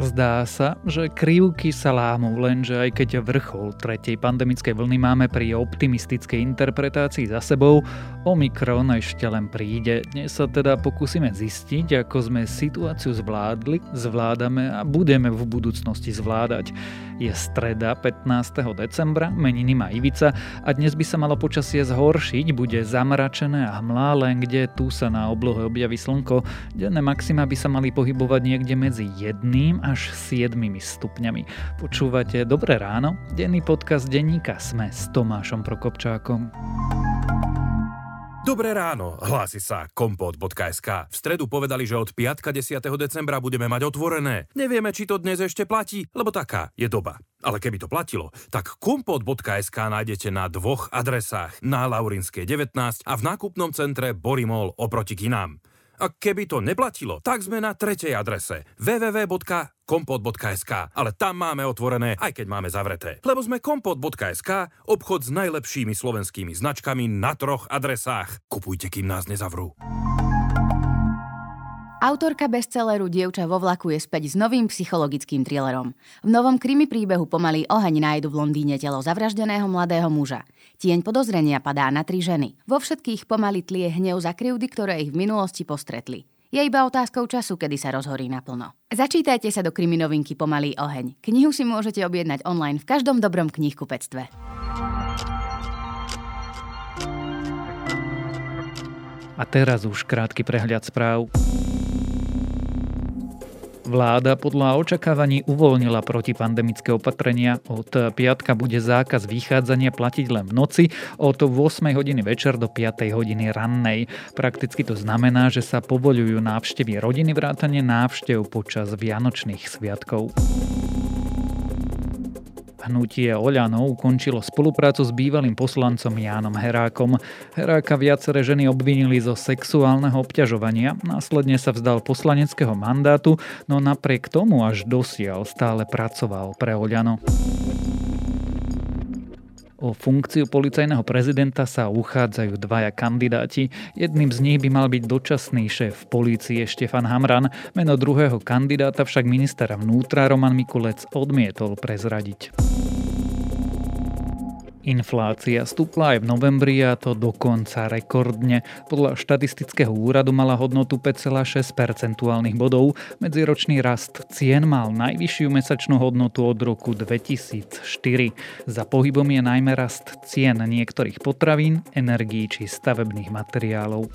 Zdá sa, že krivky sa lámú, lenže aj keď vrchol tretej pandemickej vlny máme pri optimistickej interpretácii za sebou, Omikron ešte len príde. Dnes sa teda pokúsime zistiť, ako sme situáciu zvládli, zvládame a budeme v budúcnosti zvládať. Je streda 15. decembra, meniny má Ivica a dnes by sa malo počasie zhoršiť, bude zamračené a hmlá, len kde tu sa na oblohe objaví slnko. Denné maxima by sa mali pohybovať niekde medzi jedným až 7 stupňami. Počúvate Dobré ráno, denný podcast denníka Sme s Tomášom Prokopčákom. Dobré ráno, hlási sa kompot.sk. V stredu povedali, že od piatka 10. decembra budeme mať otvorené. Nevieme, či to dnes ešte platí, lebo taká je doba. Ale keby to platilo, tak kompot.sk nájdete na dvoch adresách. Na Laurinskej 19 a v nákupnom centre Borimol oproti kinám. A keby to neplatilo, tak sme na tretej adrese www.kompot.sk, ale tam máme otvorené, aj keď máme zavreté. Lebo sme kompot.sk, obchod s najlepšími slovenskými značkami na troch adresách. Kupujte, kým nás nezavrú. Autorka bestselleru Dievča vo vlaku je späť s novým psychologickým thrillerom. V novom krimi príbehu pomalý oheň nájdu v Londýne telo zavraždeného mladého muža. Tieň podozrenia padá na tri ženy. Vo všetkých pomaly tlie hnev za krivdy, ktoré ich v minulosti postretli. Je iba otázkou času, kedy sa rozhorí naplno. Začítajte sa do kriminovinky Pomalý oheň. Knihu si môžete objednať online v každom dobrom knihkupectve. A teraz už krátky prehľad správ. Vláda podľa očakávaní uvoľnila protipandemické opatrenia. Od piatka bude zákaz vychádzania platiť len v noci, od 8 hodiny večer do 5 hodiny rannej. Prakticky to znamená, že sa povolujú návštevy rodiny vrátane návštev počas Vianočných sviatkov. Hnutie Oľano ukončilo spoluprácu s bývalým poslancom Jánom Herákom. Heráka viaceré ženy obvinili zo sexuálneho obťažovania, následne sa vzdal poslaneckého mandátu, no napriek tomu až dosiaľ stále pracoval pre Oľano. O funkciu policajného prezidenta sa uchádzajú dvaja kandidáti. Jedným z nich by mal byť dočasný šéf polície Štefan Hamran. Meno druhého kandidáta však ministera vnútra Roman Mikulec odmietol prezradiť. Inflácia stúpla aj v novembri a to dokonca rekordne. Podľa štatistického úradu mala hodnotu 5,6 percentuálnych bodov. Medziročný rast cien mal najvyššiu mesačnú hodnotu od roku 2004. Za pohybom je najmä rast cien niektorých potravín, energií či stavebných materiálov.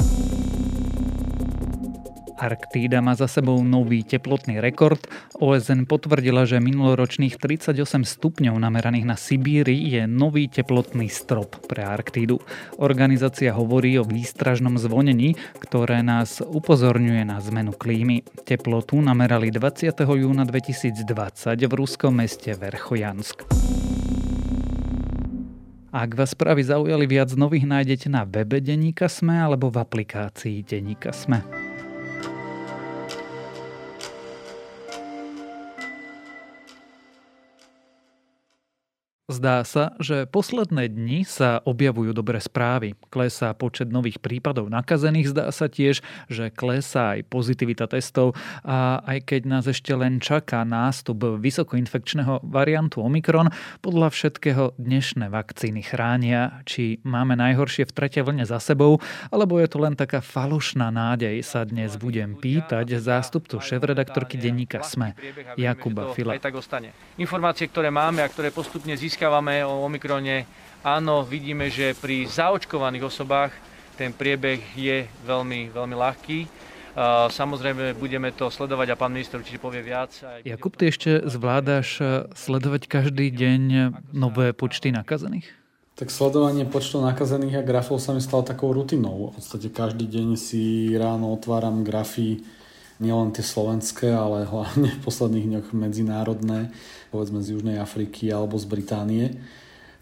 Arktída má za sebou nový teplotný rekord. OSN potvrdila, že minuloročných 38 stupňov nameraných na Sibíri je nový teplotný strop pre Arktídu. Organizácia hovorí o výstražnom zvonení, ktoré nás upozorňuje na zmenu klímy. Teplotu namerali 20. júna 2020 v ruskom meste Verchojansk. Ak vás správy zaujali viac nových, nájdete na webe Deníka Sme alebo v aplikácii Deníka Sme. Zdá sa, že posledné dni sa objavujú dobré správy. Klesá počet nových prípadov nakazených, zdá sa tiež, že klesá aj pozitivita testov a aj keď nás ešte len čaká nástup vysokoinfekčného variantu Omikron, podľa všetkého dnešné vakcíny chránia, či máme najhoršie v tretej vlne za sebou, alebo je to len taká falošná nádej, sa dnes budem pýtať zástupcu šéf-redaktorky denníka SME, Jakuba Fila. Informácie, ktoré máme a ktoré postupne získame získavame o Omikrone, áno, vidíme, že pri zaočkovaných osobách ten priebeh je veľmi, veľmi ľahký. Samozrejme, budeme to sledovať a pán minister určite povie viac. Jakub, ty ešte zvládaš e, sledovať každý deň nové počty nakazených? Tak sledovanie počtu nakazených a grafov sa mi stalo takou rutinou. V podstate každý deň si ráno otváram grafy nielen tie slovenské, ale hlavne v posledných dňoch medzinárodné povedzme z Južnej Afriky alebo z Británie.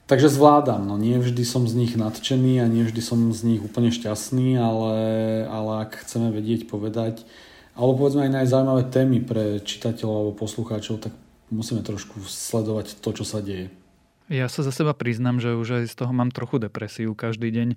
Takže zvládam, no nie vždy som z nich nadšený a nie vždy som z nich úplne šťastný, ale, ale ak chceme vedieť povedať, alebo povedzme aj najzaujímavé témy pre čitateľov alebo poslucháčov, tak musíme trošku sledovať to, čo sa deje. Ja sa za seba priznám, že už aj z toho mám trochu depresiu každý deň.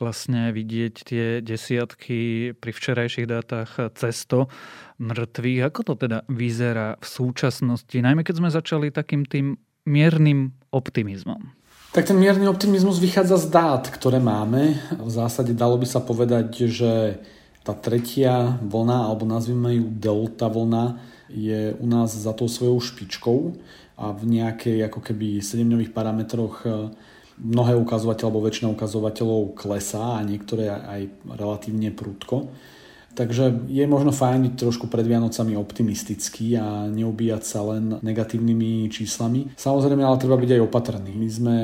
Vlastne vidieť tie desiatky pri včerajších dátach cesto mŕtvych. Ako to teda vyzerá v súčasnosti? Najmä keď sme začali takým tým miernym optimizmom. Tak ten mierny optimizmus vychádza z dát, ktoré máme. V zásade dalo by sa povedať, že tá tretia vlna, alebo nazvime ju delta vlna, je u nás za tou svojou špičkou a v nejakej ako keby 7 parametroch e, mnohé ukazovateľ alebo väčšina ukazovateľov klesá a niektoré aj relatívne prúdko. Takže je možno fajn byť trošku pred Vianocami optimistický a neubíjať sa len negatívnymi číslami. Samozrejme, ale treba byť aj opatrný. My sme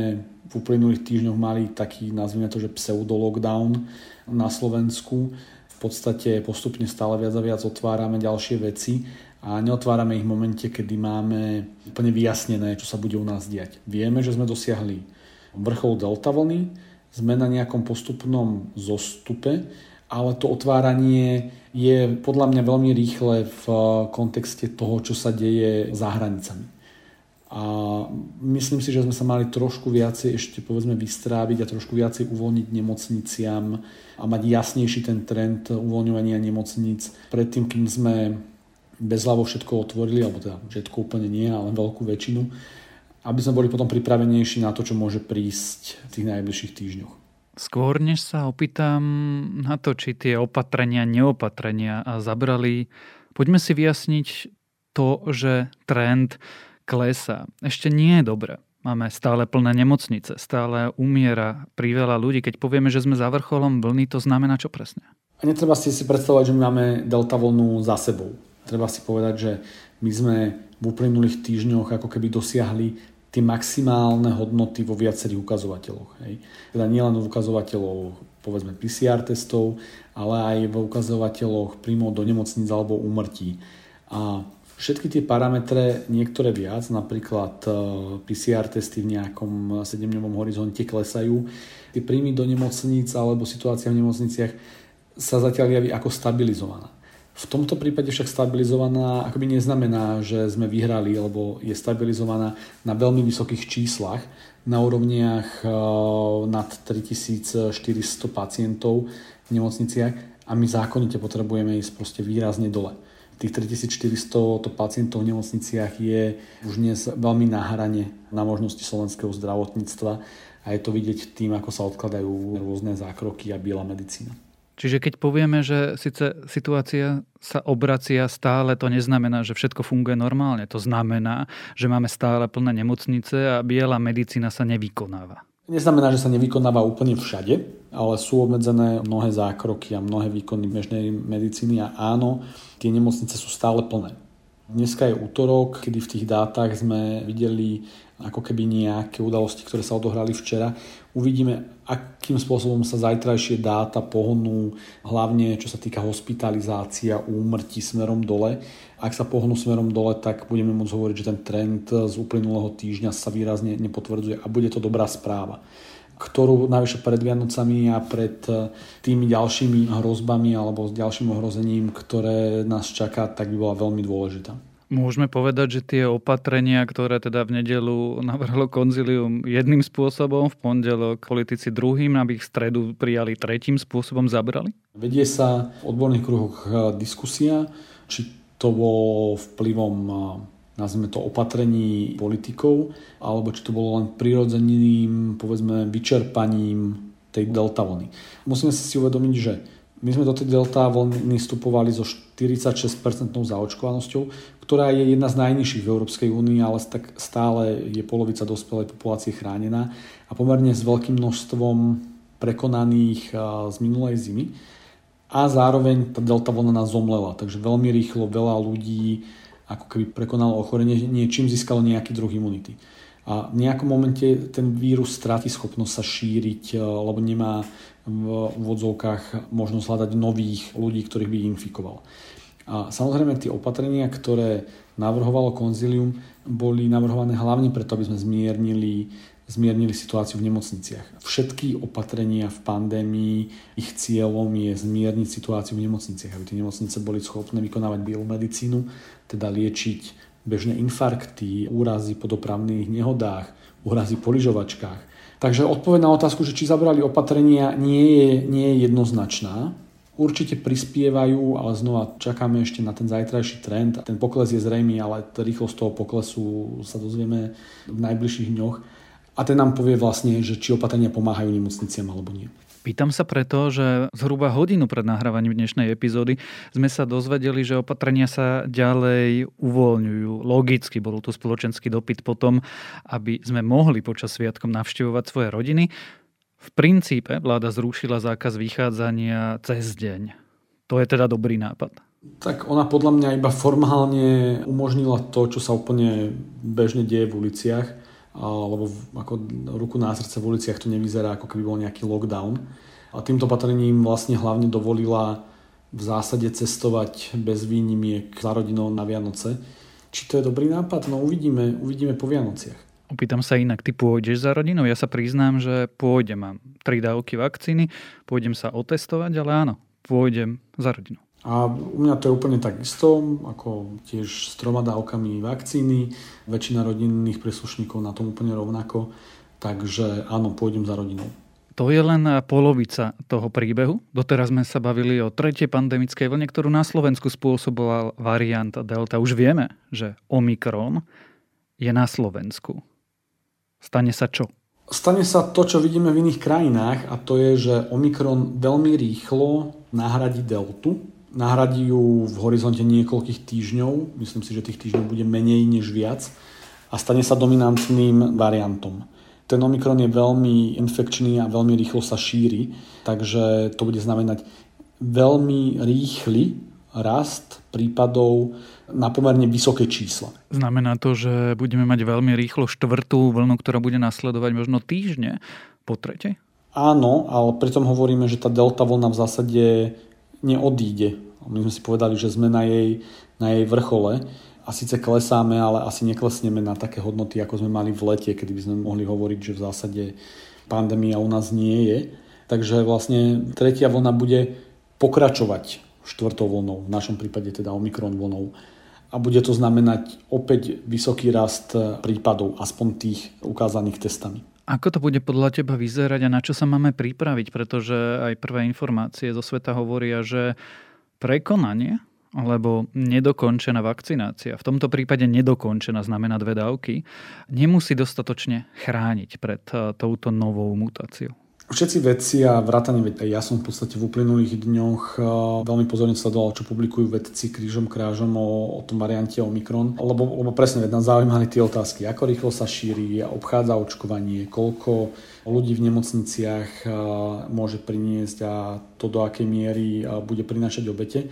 v uplynulých týždňoch mali taký, nazvime to, že pseudo-lockdown na Slovensku. V podstate postupne stále viac a viac otvárame ďalšie veci a neotvárame ich v momente, kedy máme úplne vyjasnené, čo sa bude u nás diať. Vieme, že sme dosiahli vrchol delta vlny, sme na nejakom postupnom zostupe, ale to otváranie je podľa mňa veľmi rýchle v kontexte toho, čo sa deje za hranicami. A myslím si, že sme sa mali trošku viacej ešte povedzme vystráviť a trošku viacej uvoľniť nemocniciam a mať jasnejší ten trend uvoľňovania nemocníc predtým, kým sme bezhlavo všetko otvorili, alebo teda všetko úplne nie, ale veľkú väčšinu, aby sme boli potom pripravenejší na to, čo môže prísť v tých najbližších týždňoch. Skôr než sa opýtam na to, či tie opatrenia, neopatrenia a zabrali, poďme si vyjasniť to, že trend klesa ešte nie je dobré. Máme stále plné nemocnice, stále umiera priveľa ľudí. Keď povieme, že sme za vrcholom vlny, to znamená čo presne? A netreba si si predstavovať, že my máme delta vlnu za sebou treba si povedať, že my sme v uplynulých týždňoch ako keby dosiahli tie maximálne hodnoty vo viacerých ukazovateľoch. Hej. Teda nielen v ukazovateľoch povedzme PCR testov, ale aj v ukazovateľoch príjmov do nemocníc alebo úmrtí. A všetky tie parametre, niektoré viac, napríklad e, PCR testy v nejakom 7-dňovom horizonte klesajú, tie príjmy do nemocníc alebo situácia v nemocniciach sa zatiaľ javí ako stabilizovaná. V tomto prípade však stabilizovaná akoby neznamená, že sme vyhrali, lebo je stabilizovaná na veľmi vysokých číslach, na úrovniach eh, nad 3400 pacientov v nemocniciach a my zákonite potrebujeme ísť proste výrazne dole. Tých 3400 to pacientov v nemocniciach je už dnes veľmi na hrane na možnosti slovenského zdravotníctva a je to vidieť tým, ako sa odkladajú rôzne zákroky a biela medicína. Čiže keď povieme, že síce situácia sa obracia stále, to neznamená, že všetko funguje normálne. To znamená, že máme stále plné nemocnice a biela medicína sa nevykonáva. Neznamená, že sa nevykonáva úplne všade, ale sú obmedzené mnohé zákroky a mnohé výkony bežnej medicíny a áno, tie nemocnice sú stále plné. Dneska je útorok, kedy v tých dátach sme videli ako keby nejaké udalosti, ktoré sa odohrali včera. Uvidíme, akým spôsobom sa zajtrajšie dáta pohnú, hlavne čo sa týka hospitalizácia, úmrtí smerom dole. Ak sa pohnú smerom dole, tak budeme môcť hovoriť, že ten trend z uplynulého týždňa sa výrazne nepotvrdzuje a bude to dobrá správa ktorú navyše pred Vianocami a pred tými ďalšími hrozbami alebo s ďalším ohrozením, ktoré nás čaká, tak by bola veľmi dôležitá. Môžeme povedať, že tie opatrenia, ktoré teda v nedelu navrhlo konzilium jedným spôsobom, v pondelok politici druhým, aby ich v stredu prijali tretím spôsobom, zabrali? Vedie sa v odborných kruhoch diskusia, či to bolo vplyvom nazvime to opatrení politikov, alebo či to bolo len prirodzeným, povedzme, vyčerpaním tej delta vlny. Musíme si uvedomiť, že my sme do tej delta vlny vstupovali so 46% zaočkovanosťou, ktorá je jedna z najnižších v Európskej únii, ale tak stále je polovica dospelej populácie chránená a pomerne s veľkým množstvom prekonaných z minulej zimy. A zároveň tá delta vlna nás zomlela, takže veľmi rýchlo veľa ľudí ako keby prekonalo ochorenie, niečím získalo nejaký druh imunity. A v nejakom momente ten vírus stráti schopnosť sa šíriť, lebo nemá v úvodzovkách možnosť hľadať nových ľudí, ktorých by infikoval. A samozrejme tie opatrenia, ktoré navrhovalo konzilium, boli navrhované hlavne preto, aby sme zmiernili, zmiernili situáciu v nemocniciach. Všetky opatrenia v pandémii, ich cieľom je zmierniť situáciu v nemocniciach, aby tie nemocnice boli schopné vykonávať biomedicínu, teda liečiť bežné infarkty, úrazy po dopravných nehodách, urazí po lyžovačkách. Takže odpoveď na otázku, že či zabrali opatrenia, nie je, nie je jednoznačná. Určite prispievajú, ale znova čakáme ešte na ten zajtrajší trend. Ten pokles je zrejmý, ale rýchlosť toho poklesu sa dozvieme v najbližších dňoch. A ten nám povie vlastne, že či opatrenia pomáhajú nemocniciam alebo nie. Pýtam sa preto, že zhruba hodinu pred nahrávaním dnešnej epizódy sme sa dozvedeli, že opatrenia sa ďalej uvoľňujú. Logicky bol tu spoločenský dopyt potom, aby sme mohli počas sviatkom navštevovať svoje rodiny. V princípe vláda zrušila zákaz vychádzania cez deň. To je teda dobrý nápad. Tak ona podľa mňa iba formálne umožnila to, čo sa úplne bežne deje v uliciach lebo ako ruku na srdce v uliciach to nevyzerá ako keby bol nejaký lockdown. A týmto opatrením vlastne hlavne dovolila v zásade cestovať bez výnimiek za rodinou na Vianoce. Či to je dobrý nápad? No uvidíme, uvidíme po Vianociach. Opýtam sa inak, ty pôjdeš za rodinou? Ja sa priznám, že pôjdem, mám tri dávky vakcíny, pôjdem sa otestovať, ale áno, pôjdem za rodinou. A u mňa to je úplne takisto, ako tiež s troma dávkami vakcíny. Väčšina rodinných príslušníkov na tom úplne rovnako. Takže áno, pôjdem za rodinou. To je len polovica toho príbehu. Doteraz sme sa bavili o tretej pandemickej vlne, ktorú na Slovensku spôsoboval variant Delta. Už vieme, že Omikron je na Slovensku. Stane sa čo? Stane sa to, čo vidíme v iných krajinách a to je, že Omikron veľmi rýchlo nahradí Deltu nahradí ju v horizonte niekoľkých týždňov, myslím si, že tých týždňov bude menej než viac a stane sa dominantným variantom. Ten Omikron je veľmi infekčný a veľmi rýchlo sa šíri, takže to bude znamenať veľmi rýchly rast prípadov na pomerne vysoké čísla. Znamená to, že budeme mať veľmi rýchlo štvrtú vlnu, ktorá bude nasledovať možno týždne po tretej? Áno, ale pritom hovoríme, že tá delta vlna v zásade neodíde. My sme si povedali, že sme na jej, na jej vrchole a síce klesáme, ale asi neklesneme na také hodnoty, ako sme mali v lete, kedy by sme mohli hovoriť, že v zásade pandémia u nás nie je. Takže vlastne tretia vlna bude pokračovať štvrtou vlnou, v našom prípade teda Omikron vlnou. A bude to znamenať opäť vysoký rast prípadov, aspoň tých ukázaných testami. Ako to bude podľa teba vyzerať a na čo sa máme pripraviť? Pretože aj prvé informácie zo sveta hovoria, že prekonanie alebo nedokončená vakcinácia, v tomto prípade nedokončená znamená dve dávky, nemusí dostatočne chrániť pred eh, touto novou mutáciou. Všetci vedci a vrátane ja som v podstate v uplynulých dňoch eh, veľmi pozorne sledoval, čo publikujú vedci krížom krážom o, o tom variante Omikron, lebo, lebo presne nás zaujímali tie otázky, ako rýchlo sa šíri, obchádza očkovanie, koľko ľudí v nemocniciach eh, môže priniesť a to do akej miery eh, bude prinášať obete.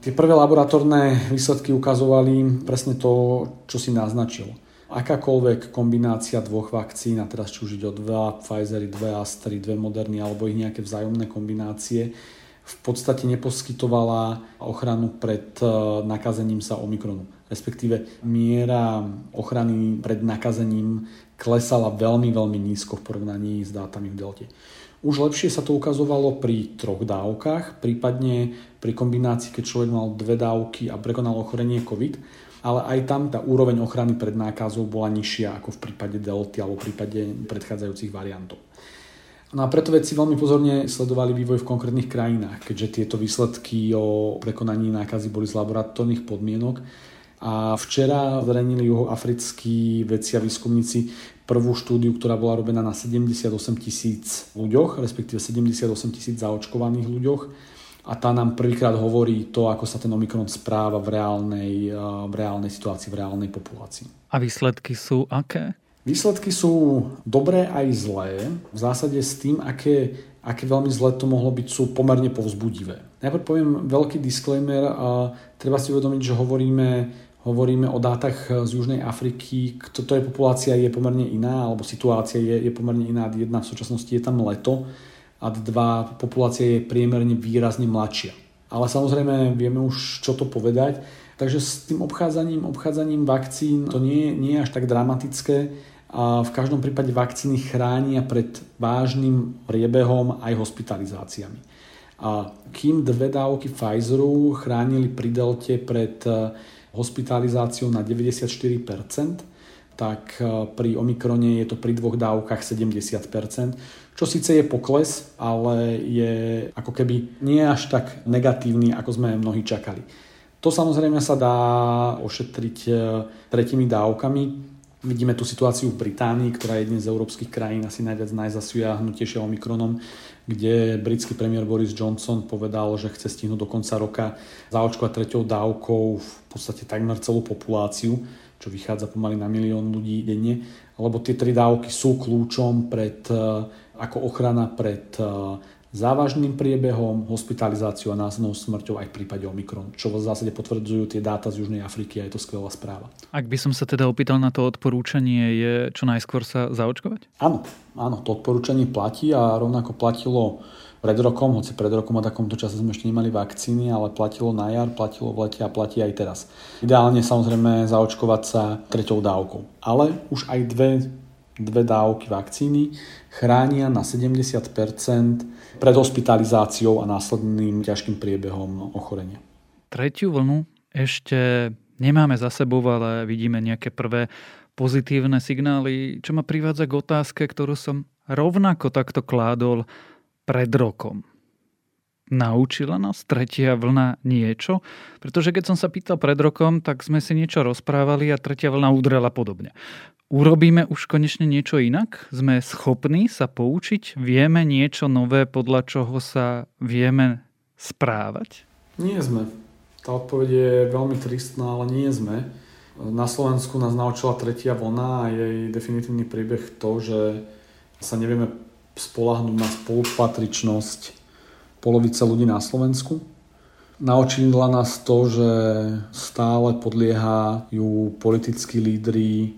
Tie prvé laboratórne výsledky ukazovali presne to, čo si naznačil akákoľvek kombinácia dvoch vakcín, a teraz či už ide o dva Pfizery, dve Astry, dve Moderny alebo ich nejaké vzájomné kombinácie, v podstate neposkytovala ochranu pred e, nakazením sa Omikronu. Respektíve miera ochrany pred nakazením klesala veľmi, veľmi nízko v porovnaní s dátami v Delte. Už lepšie sa to ukazovalo pri troch dávkach, prípadne pri kombinácii, keď človek mal dve dávky a prekonal ochorenie COVID ale aj tam tá úroveň ochrany pred nákazou bola nižšia ako v prípade delty alebo v prípade predchádzajúcich variantov. No a preto vedci veľmi pozorne sledovali vývoj v konkrétnych krajinách, keďže tieto výsledky o prekonaní nákazy boli z laboratórnych podmienok. A včera zverejnili juhoafrickí vedci a výskumníci prvú štúdiu, ktorá bola robená na 78 tisíc ľuďoch, respektíve 78 tisíc zaočkovaných ľuďoch a tá nám prvýkrát hovorí to, ako sa ten Omikron správa v reálnej, v reálnej situácii, v reálnej populácii. A výsledky sú aké? Výsledky sú dobré aj zlé. V zásade s tým, aké, aké veľmi zlé to mohlo byť, sú pomerne povzbudivé. Najprv poviem veľký disclaimer. A treba si uvedomiť, že hovoríme, hovoríme o dátach z Južnej Afriky. Toto je populácia je pomerne iná, alebo situácia je, je pomerne iná. Jedna v súčasnosti je tam leto a dva populácia je priemerne výrazne mladšia. Ale samozrejme vieme už, čo to povedať. Takže s tým obchádzaním, obchádzaním vakcín to nie, nie je až tak dramatické. A v každom prípade vakcíny chránia pred vážnym priebehom aj hospitalizáciami. A kým dve dávky Pfizeru chránili pri delte pred hospitalizáciou na 94%, tak pri Omikrone je to pri dvoch dávkach 70%, čo síce je pokles, ale je ako keby nie až tak negatívny, ako sme mnohí čakali. To samozrejme sa dá ošetriť tretimi dávkami, Vidíme tú situáciu v Británii, ktorá je jedným z európskych krajín asi najviac najzasujahnutějšia Omikronom, kde britský premiér Boris Johnson povedal, že chce stihnúť do konca roka zaočkovať treťou dávkou v podstate takmer celú populáciu, čo vychádza pomaly na milión ľudí denne, lebo tie tri dávky sú kľúčom pred, eh, ako ochrana pred eh, závažným priebehom, hospitalizáciou a následnou smrťou aj v prípade Omikron, čo v zásade potvrdzujú tie dáta z Južnej Afriky a je to skvelá správa. Ak by som sa teda opýtal na to odporúčanie, je čo najskôr sa zaočkovať? Áno, áno, to odporúčanie platí a rovnako platilo pred rokom, hoci pred rokom a takomto čase sme ešte nemali vakcíny, ale platilo na jar, platilo v lete a platí aj teraz. Ideálne samozrejme zaočkovať sa treťou dávkou. Ale už aj dve dve dávky vakcíny chránia na 70% pred hospitalizáciou a následným ťažkým priebehom ochorenia. Tretiu vlnu ešte nemáme za sebou, ale vidíme nejaké prvé pozitívne signály, čo ma privádza k otázke, ktorú som rovnako takto kládol pred rokom. Naučila nás tretia vlna niečo? Pretože keď som sa pýtal pred rokom, tak sme si niečo rozprávali a tretia vlna udrela podobne. Urobíme už konečne niečo inak? Sme schopní sa poučiť? Vieme niečo nové, podľa čoho sa vieme správať? Nie sme. Tá odpoveď je veľmi tristná, ale nie sme. Na Slovensku nás naučila tretia vlna a jej definitívny príbeh to, že sa nevieme spolahnúť na spolupatričnosť polovice ľudí na Slovensku. Naučila nás to, že stále podliehajú politickí lídry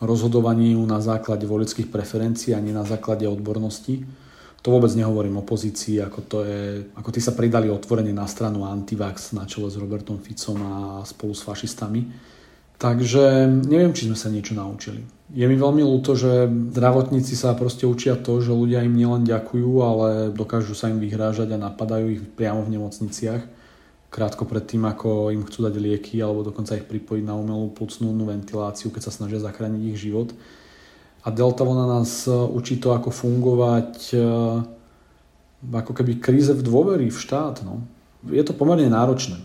rozhodovaniu na základe volických preferencií a nie na základe odbornosti. To vôbec nehovorím o pozícii, ako, to je, ako tí sa pridali otvorene na stranu antivax na čele s Robertom Ficom a spolu s fašistami. Takže neviem, či sme sa niečo naučili. Je mi veľmi ľúto, že zdravotníci sa proste učia to, že ľudia im nielen ďakujú, ale dokážu sa im vyhrážať a napadajú ich priamo v nemocniciach krátko pred tým, ako im chcú dať lieky alebo dokonca ich pripojiť na umelú plúcnú ventiláciu, keď sa snažia zachrániť ich život. A delta vlna nás e, učí to, ako fungovať e, ako keby kríze v dôvery v štát. No. Je to pomerne náročné.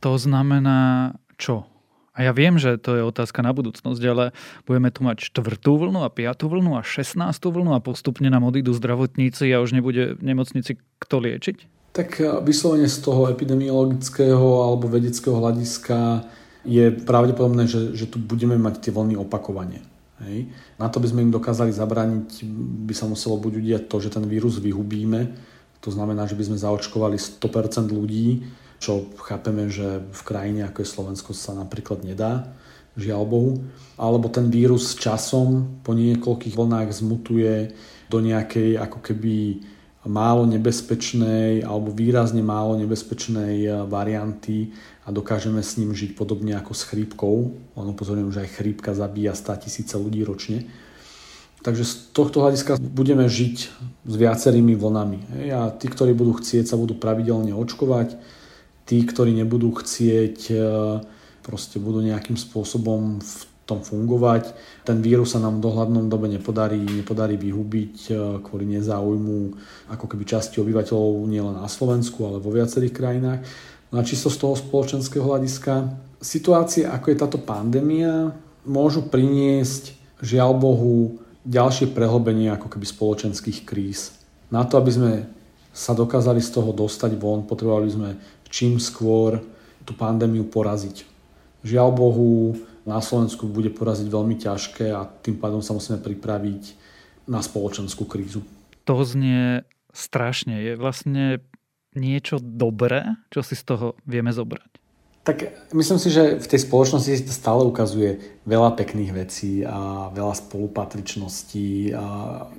To znamená čo? A ja viem, že to je otázka na budúcnosť, ale budeme tu mať štvrtú vlnu a piatú vlnu a šestnáctú vlnu a postupne nám odídu zdravotníci a už nebude v nemocnici kto liečiť? Tak e, vyslovene z toho epidemiologického alebo vedeckého hľadiska je pravdepodobné, že, že tu budeme mať tie vlny opakovanie. Hej. Na to by sme im dokázali zabrániť, by sa muselo buď udiať to, že ten vírus vyhubíme, to znamená, že by sme zaočkovali 100% ľudí, čo chápeme, že v krajine ako je Slovensko sa napríklad nedá, žiaľ Bohu. Alebo ten vírus časom po niekoľkých vlnách zmutuje do nejakej ako keby málo nebezpečnej alebo výrazne málo nebezpečnej eh, varianty a dokážeme s ním žiť podobne ako s chrípkou. Len upozorňujem, že aj chrípka zabíja 100 tisíce ľudí ročne. Takže z tohto hľadiska budeme žiť s viacerými vlnami. A tí, ktorí budú chcieť, sa budú pravidelne očkovať. Tí, ktorí nebudú chcieť, eh, proste budú nejakým spôsobom v tom fungovať. Ten vírus sa nám v dohľadnom dobe nepodarí, nepodarí vyhubiť e, kvôli nezáujmu ako keby časti obyvateľov nielen na Slovensku, ale vo viacerých krajinách. No a čisto z toho spoločenského hľadiska, situácie ako je táto pandémia môžu priniesť žiaľ Bohu ďalšie prehlbenie ako keby spoločenských kríz. Na to, aby sme sa dokázali z toho dostať von, potrebovali sme čím skôr tú pandémiu poraziť. Žiaľ Bohu, na Slovensku bude poraziť veľmi ťažké a tým pádom sa musíme pripraviť na spoločenskú krízu. To znie strašne. Je vlastne niečo dobré, čo si z toho vieme zobrať? Tak myslím si, že v tej spoločnosti si to stále ukazuje veľa pekných vecí a veľa spolupatričností a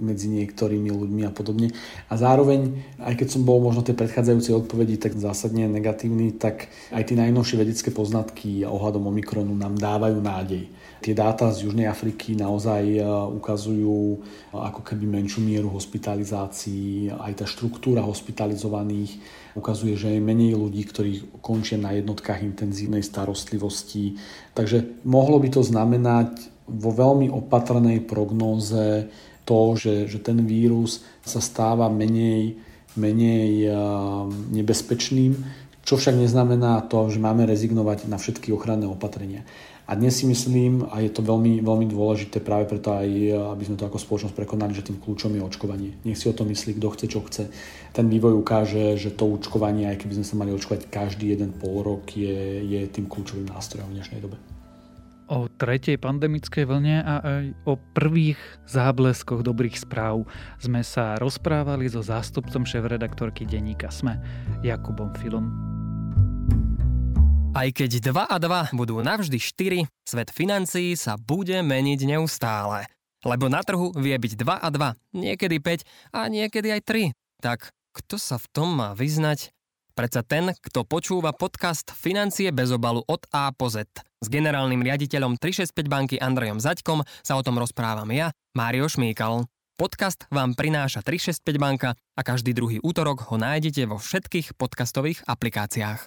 medzi niektorými ľuďmi a podobne. A zároveň, aj keď som bol možno tej predchádzajúcej odpovedi tak zásadne negatívny, tak aj tie najnovšie vedecké poznatky ohľadom Omikronu nám dávajú nádej. Tie dáta z Južnej Afriky naozaj e, ukazujú e, ako keby menšiu mieru hospitalizácií, aj tá štruktúra hospitalizovaných ukazuje, že je menej ľudí, ktorí končia na jednotkách intenzívnej starostlivosti. Takže mohlo by to znamenať vo veľmi opatrnej prognóze to, že, že ten vírus sa stáva menej, menej nebezpečným, čo však neznamená to, že máme rezignovať na všetky ochranné opatrenia. A dnes si myslím, a je to veľmi, veľmi dôležité práve preto aj, aby sme to ako spoločnosť prekonali, že tým kľúčom je očkovanie. Nech si o to myslí, kto chce, čo chce. Ten vývoj ukáže, že to očkovanie, aj keby sme sa mali očkovať každý jeden pol rok, je, je tým kľúčovým nástrojom v dnešnej dobe. O tretej pandemickej vlne a aj o prvých zábleskoch dobrých správ sme sa rozprávali so zástupcom šéf-redaktorky denníka SME, Jakubom Filom. Aj keď 2 a 2 budú navždy 4, svet financií sa bude meniť neustále. Lebo na trhu vie byť 2 a 2, niekedy 5 a niekedy aj 3. Tak kto sa v tom má vyznať? Predsa ten, kto počúva podcast Financie bez obalu od A po Z. S generálnym riaditeľom 365 banky Andrejom Zaďkom sa o tom rozprávam ja, Mário Šmíkal. Podcast vám prináša 365 banka a každý druhý útorok ho nájdete vo všetkých podcastových aplikáciách.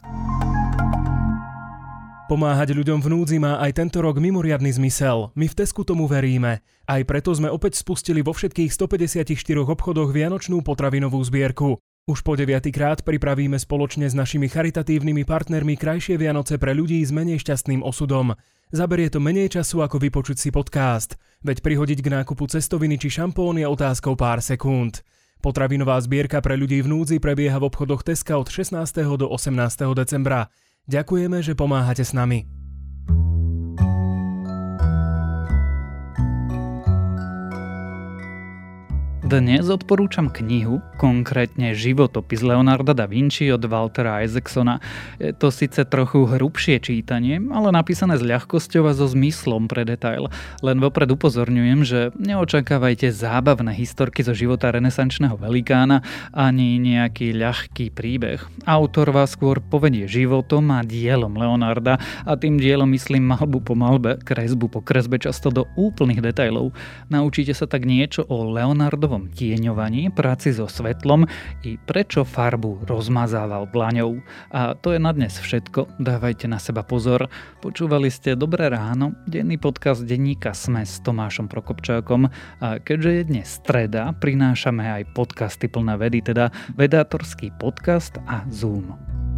Pomáhať ľuďom v núdzi má aj tento rok mimoriadny zmysel. My v Tesku tomu veríme. Aj preto sme opäť spustili vo všetkých 154 obchodoch Vianočnú potravinovú zbierku. Už po deviatýkrát pripravíme spoločne s našimi charitatívnymi partnermi krajšie Vianoce pre ľudí s menej šťastným osudom. Zaberie to menej času ako vypočuť si podcast, veď prihodiť k nákupu cestoviny či šampón je otázkou pár sekúnd. Potravinová zbierka pre ľudí v núdzi prebieha v obchodoch Teska od 16. do 18. decembra. Ďakujeme, že pomáhate s nami. Dnes odporúčam knihu, konkrétne životopis Leonarda da Vinci od Waltera Isaacsona. Je to síce trochu hrubšie čítanie, ale napísané s ľahkosťou a so zmyslom pre detail. Len vopred upozorňujem, že neočakávajte zábavné historky zo života renesančného velikána ani nejaký ľahký príbeh. Autor vás skôr povedie životom a dielom Leonarda a tým dielom myslím malbu po malbe, kresbu po kresbe často do úplných detailov. Naučíte sa tak niečo o Leonardovom farbovom tieňovaní, práci so svetlom i prečo farbu rozmazával dlaňou. A to je na dnes všetko, dávajte na seba pozor. Počúvali ste Dobré ráno, denný podcast denníka Sme s Tomášom Prokopčákom a keďže je dnes streda, prinášame aj podcasty plné vedy, teda vedátorský podcast a Zoom.